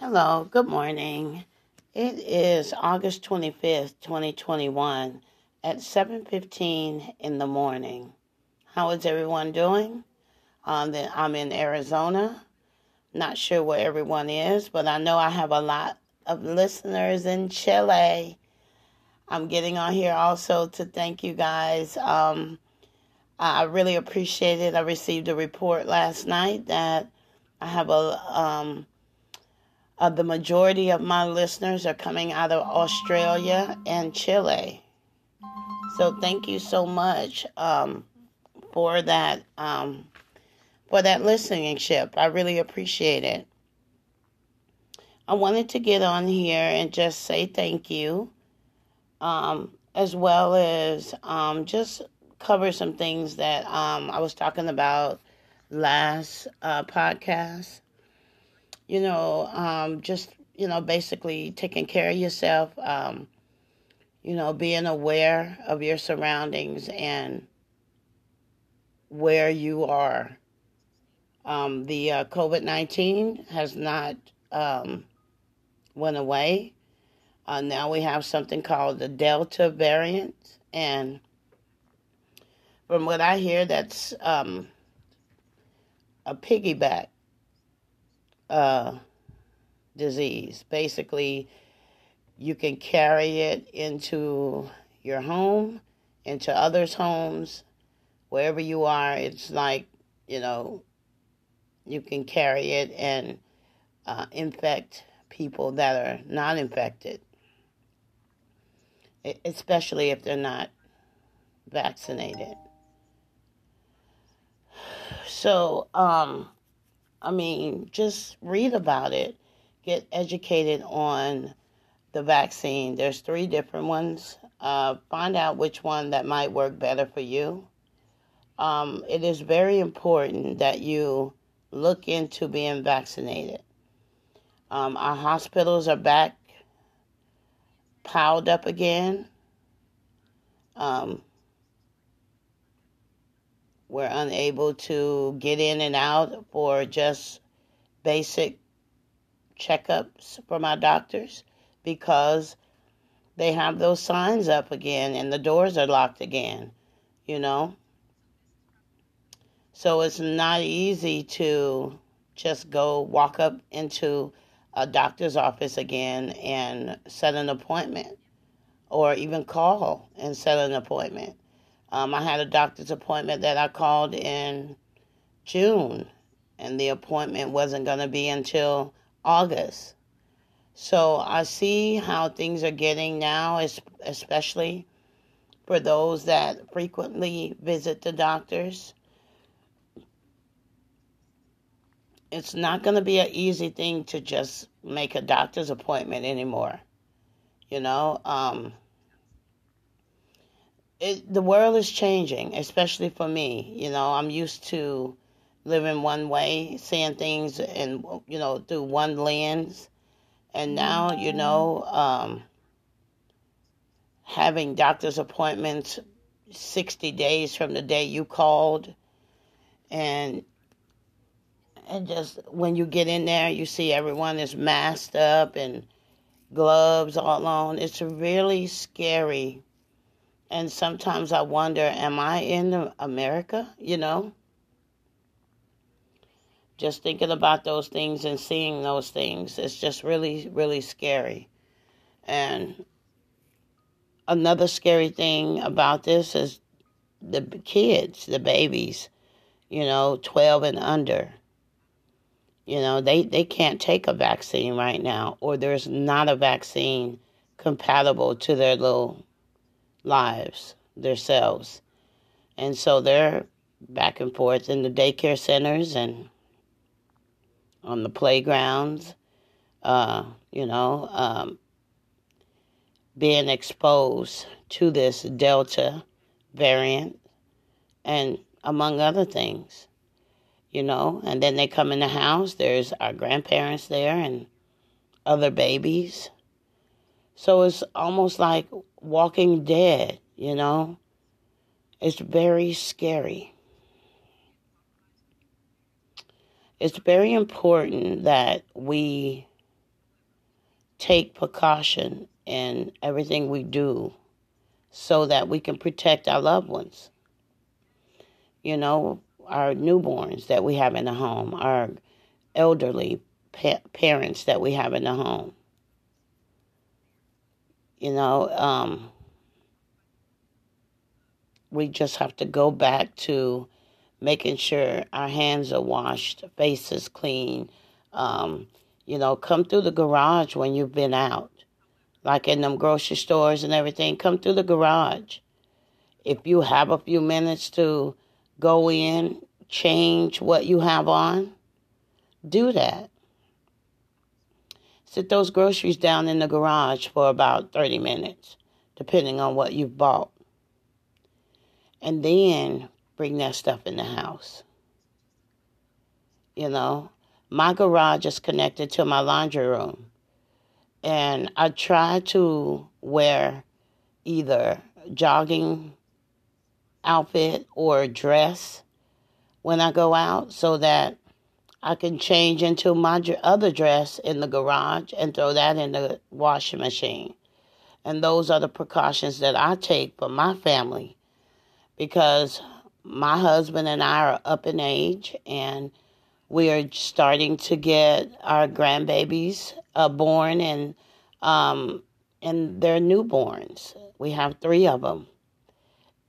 Hello, good morning. It is August 25th, 2021 at 7:15 in the morning. How is everyone doing? Um, I'm in Arizona. Not sure where everyone is, but I know I have a lot of listeners in Chile. I'm getting on here also to thank you guys. Um, I really appreciate it. I received a report last night that I have a um, uh, the majority of my listeners are coming out of Australia and Chile. So thank you so much um, for that um, for that listening ship. I really appreciate it. I wanted to get on here and just say thank you, um, as well as um, just cover some things that um, I was talking about last uh, podcast you know, um, just, you know, basically taking care of yourself, um, you know, being aware of your surroundings and where you are. Um, the uh, COVID 19 has not um, went away. Uh, now we have something called the Delta variant. And from what I hear, that's um, a piggyback uh, disease. Basically, you can carry it into your home, into others' homes, wherever you are. It's like, you know, you can carry it and uh, infect people that are not infected, especially if they're not vaccinated. So, um, I mean, just read about it, get educated on the vaccine. There's three different ones. Uh, find out which one that might work better for you. Um, it is very important that you look into being vaccinated. Um, our hospitals are back piled up again. Um, we're unable to get in and out for just basic checkups for my doctors because they have those signs up again and the doors are locked again, you know? So it's not easy to just go walk up into a doctor's office again and set an appointment or even call and set an appointment. Um, I had a doctor's appointment that I called in June, and the appointment wasn't going to be until August. So I see how things are getting now, especially for those that frequently visit the doctors. It's not going to be an easy thing to just make a doctor's appointment anymore. You know, um, it, the world is changing, especially for me. You know, I'm used to living one way, seeing things and you know through one lens, and now you know um, having doctor's appointments sixty days from the day you called, and and just when you get in there, you see everyone is masked up and gloves all on. It's really scary and sometimes I wonder, am I in America? You know? Just thinking about those things and seeing those things, it's just really, really scary. And another scary thing about this is the kids, the babies, you know, 12 and under. You know, they, they can't take a vaccine right now, or there's not a vaccine compatible to their little lives themselves. And so they're back and forth in the daycare centers and on the playgrounds, uh, you know, um, being exposed to this Delta variant and among other things, you know. And then they come in the house, there's our grandparents there and other babies. So it's almost like walking dead, you know? It's very scary. It's very important that we take precaution in everything we do so that we can protect our loved ones. You know, our newborns that we have in the home, our elderly pa- parents that we have in the home. You know, um, we just have to go back to making sure our hands are washed, faces clean. Um, you know, come through the garage when you've been out, like in them grocery stores and everything. Come through the garage. If you have a few minutes to go in, change what you have on, do that. Sit those groceries down in the garage for about 30 minutes, depending on what you've bought. And then bring that stuff in the house. You know, my garage is connected to my laundry room. And I try to wear either jogging outfit or dress when I go out so that I can change into my other dress in the garage and throw that in the washing machine. And those are the precautions that I take for my family because my husband and I are up in age and we are starting to get our grandbabies uh, born and um, and they're newborns. We have three of them,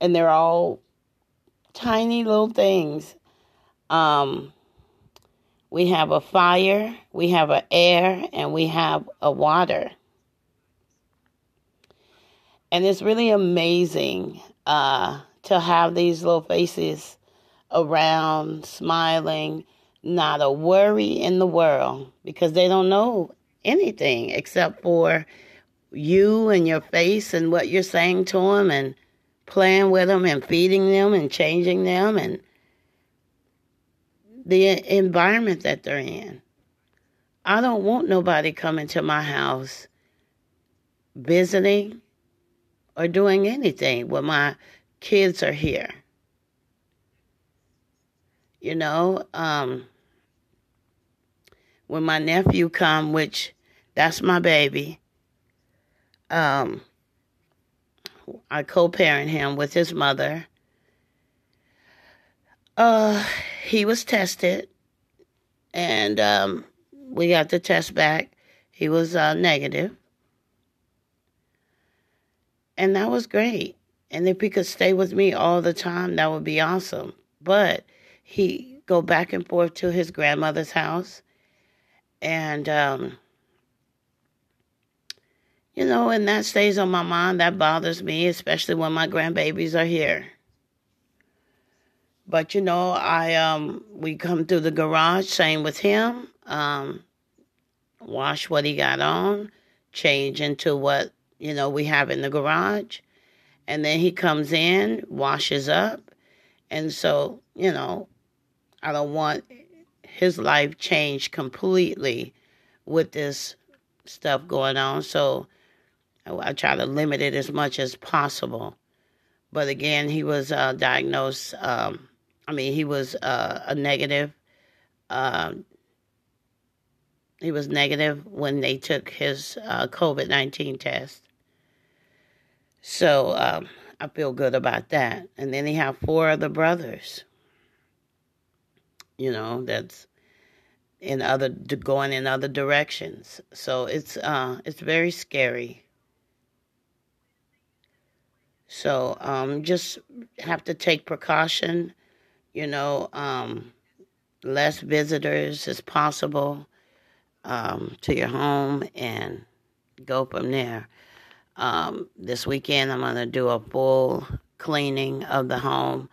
and they're all tiny little things. Um, we have a fire, we have an air, and we have a water. And it's really amazing uh, to have these little faces around, smiling, not a worry in the world because they don't know anything except for you and your face and what you're saying to them and playing with them and feeding them and changing them and the environment that they're in. I don't want nobody coming to my house visiting or doing anything when my kids are here. You know, um, when my nephew come, which that's my baby, um, I co-parent him with his mother. Uh, he was tested, and um, we got the test back. He was uh, negative, and that was great. And if he could stay with me all the time, that would be awesome. But he go back and forth to his grandmother's house, and um, you know, and that stays on my mind. That bothers me, especially when my grandbabies are here. But you know, I um we come through the garage, same with him. Um wash what he got on, change into what, you know, we have in the garage. And then he comes in, washes up. And so, you know, I don't want his life changed completely with this stuff going on. So I, try to limit it as much as possible. But again, he was uh, diagnosed um, I mean, he was uh, a negative. Uh, he was negative when they took his uh, COVID 19 test. So um, I feel good about that. And then he have four other brothers. You know, that's in other going in other directions. So it's uh, it's very scary. So um, just have to take precaution you know, um, less visitors as possible um, to your home and go from there. Um, this weekend, I'm going to do a full cleaning of the home.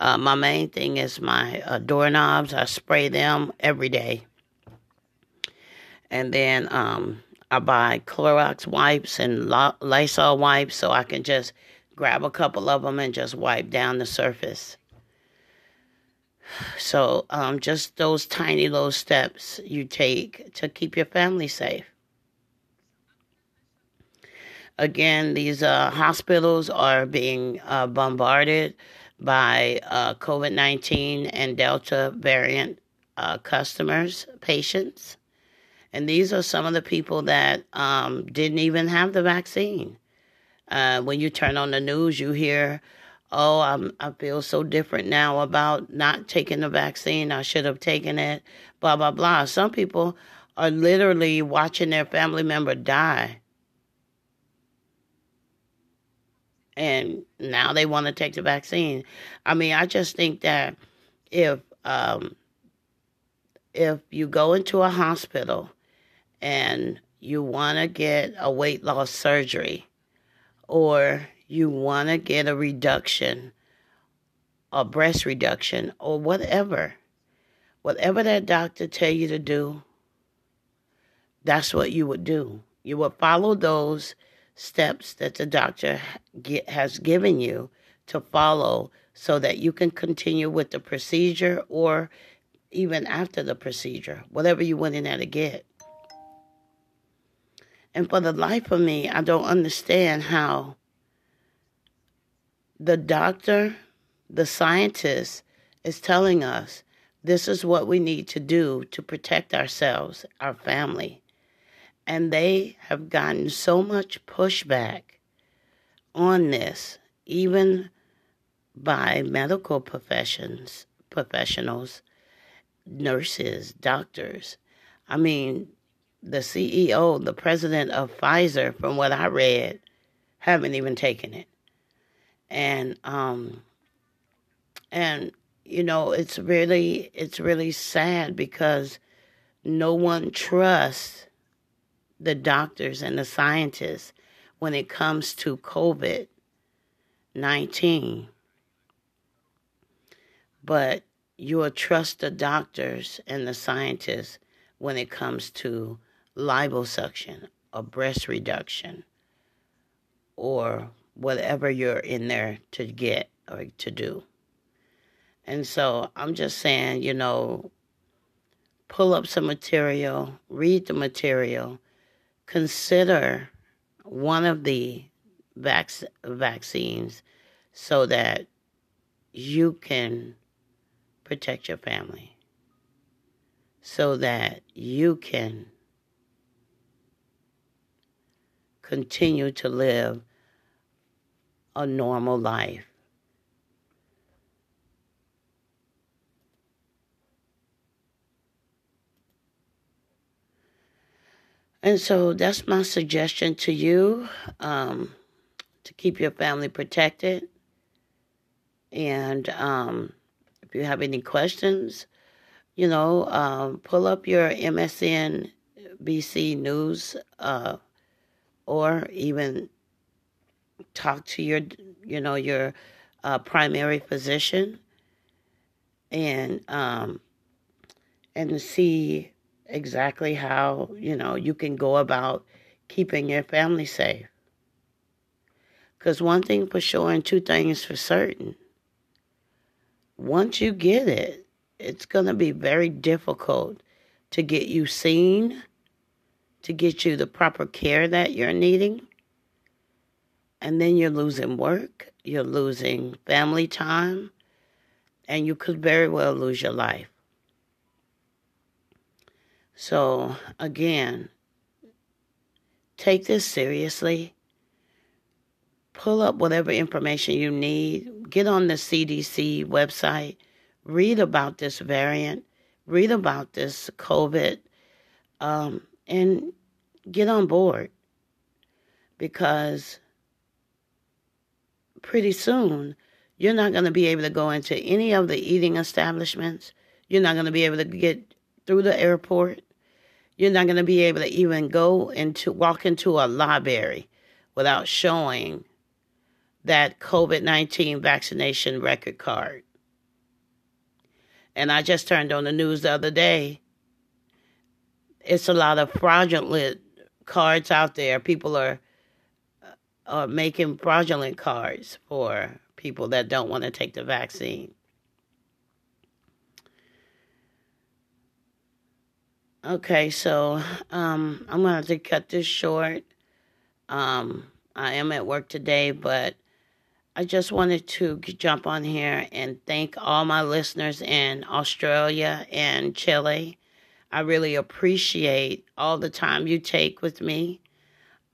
Uh, my main thing is my uh, doorknobs. I spray them every day. And then um, I buy Clorox wipes and Lysol wipes so I can just grab a couple of them and just wipe down the surface. So, um, just those tiny little steps you take to keep your family safe. Again, these uh, hospitals are being uh, bombarded by uh, COVID 19 and Delta variant uh, customers, patients. And these are some of the people that um, didn't even have the vaccine. Uh, when you turn on the news, you hear, "Oh, I'm, I feel so different now about not taking the vaccine. I should have taken it." Blah blah blah. Some people are literally watching their family member die, and now they want to take the vaccine. I mean, I just think that if um, if you go into a hospital and you want to get a weight loss surgery or you want to get a reduction, a breast reduction, or whatever, whatever that doctor tell you to do, that's what you would do. You would follow those steps that the doctor get, has given you to follow so that you can continue with the procedure or even after the procedure, whatever you went in there to get. And for the life of me, I don't understand how the doctor, the scientist, is telling us this is what we need to do to protect ourselves, our family. And they have gotten so much pushback on this, even by medical professions professionals, nurses, doctors. I mean, the CEO, the president of Pfizer, from what I read, haven't even taken it. And um and you know, it's really it's really sad because no one trusts the doctors and the scientists when it comes to COVID 19. But you will trust the doctors and the scientists when it comes to liposuction or breast reduction or whatever you're in there to get or to do. And so I'm just saying, you know, pull up some material, read the material, consider one of the vac- vaccines so that you can protect your family, so that you can continue to live a normal life. And so that's my suggestion to you um, to keep your family protected. And um, if you have any questions, you know, um, pull up your MSNBC news uh, or even talk to your you know your uh, primary physician and um, and see exactly how you know you can go about keeping your family safe because one thing for sure and two things for certain once you get it it's going to be very difficult to get you seen to get you the proper care that you're needing. And then you're losing work, you're losing family time, and you could very well lose your life. So, again, take this seriously. Pull up whatever information you need. Get on the CDC website. Read about this variant. Read about this COVID. Um, and get on board because pretty soon you're not going to be able to go into any of the eating establishments. You're not going to be able to get through the airport. You're not going to be able to even go into walk into a library without showing that COVID 19 vaccination record card. And I just turned on the news the other day it's a lot of fraudulent cards out there. People are uh, making fraudulent cards for people that don't want to take the vaccine. Okay, so um, I'm going to have to cut this short. Um, I am at work today, but I just wanted to jump on here and thank all my listeners in Australia and Chile I really appreciate all the time you take with me.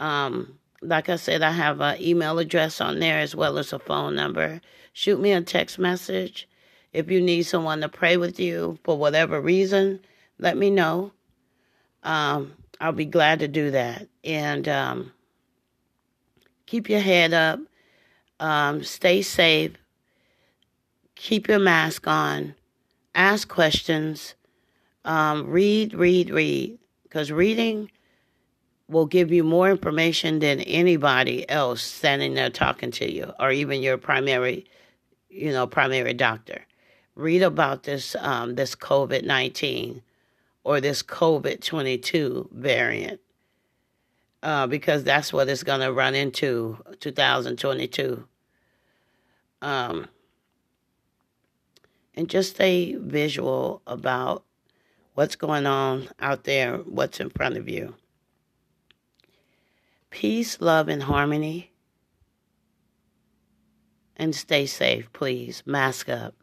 Um, like I said, I have an email address on there as well as a phone number. Shoot me a text message. If you need someone to pray with you for whatever reason, let me know. Um, I'll be glad to do that. And um, keep your head up. Um, stay safe. Keep your mask on. Ask questions. Um, read, read, read. Because reading will give you more information than anybody else standing there talking to you, or even your primary, you know, primary doctor. Read about this um, this COVID nineteen or this COVID twenty two variant, uh, because that's what it's going to run into 2022. Um, and just stay visual about what's going on out there, what's in front of you. Peace, love, and harmony. And stay safe, please. Mask up.